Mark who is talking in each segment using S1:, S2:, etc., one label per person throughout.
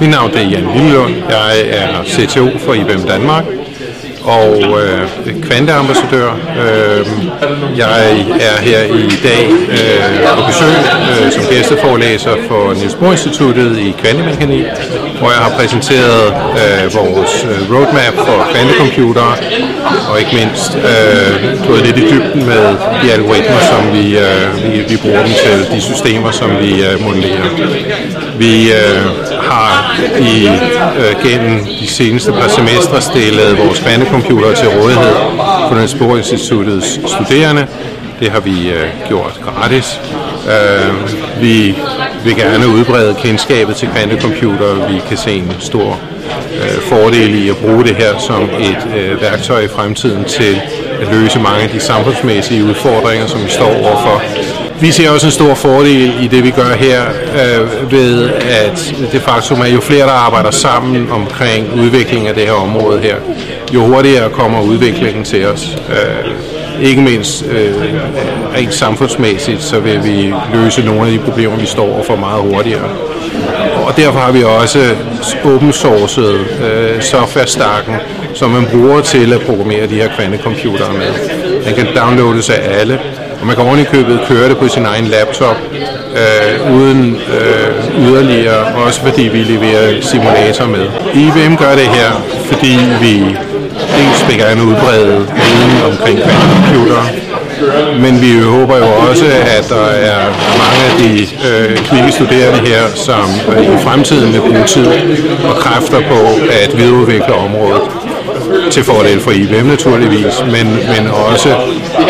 S1: Mit navn er Jan Lillelund. Jeg er CTO for IBM Danmark og øh, kvanteambassadør. Øh, jeg er her i dag øh, på besøg øh, som gæsteforelæser for Niels Bohr Instituttet i kvantemekanik, hvor jeg har præsenteret øh, vores øh, roadmap for kvantecomputere, og ikke mindst øh, gået lidt i dybden med de algoritmer, som vi, øh, vi, vi bruger dem til, de systemer, som vi øh, modellerer. Vi øh, har i, øh, gennem de seneste par semestre stillet vores kvantecomputere til rådighed for Niels Bohr Instituttets studerende. Det har vi øh, gjort gratis. Øh, vi vil gerne udbrede kendskabet til kvantecomputere. Vi kan se en stor øh, fordel i at bruge det her som et øh, værktøj i fremtiden til at løse mange af de samfundsmæssige udfordringer, som vi står overfor. Vi ser også en stor fordel i det, vi gør her, øh, ved at det faktum er, jo flere, der arbejder sammen omkring udviklingen af det her område her, jo hurtigere kommer udviklingen til os. Øh, ikke mindst øh, rent samfundsmæssigt, så vil vi løse nogle af de problemer, vi står overfor meget hurtigere. Og derfor har vi også open sourced øh, software-stakken, som man bruger til at programmere de her kvantecomputere med. Den kan downloades af alle, og man kan oven købet køre det på sin egen laptop, øh, uden øh, yderligere, også fordi vi leverer simulator med. IBM gør det her, fordi vi dels vil gerne udbrede viden omkring kvantecomputere, men vi håber jo også, at der er mange af de øh, kvikke studerende her, som øh, i fremtiden vil bruge tid og kræfter på at videreudvikle området til fordel for IBM naturligvis, men, men også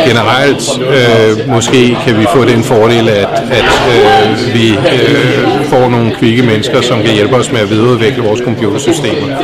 S1: generelt øh, måske kan vi få den fordel, at, at øh, vi øh, får nogle kvikke mennesker, som kan hjælpe os med at videreudvikle vores computersystemer.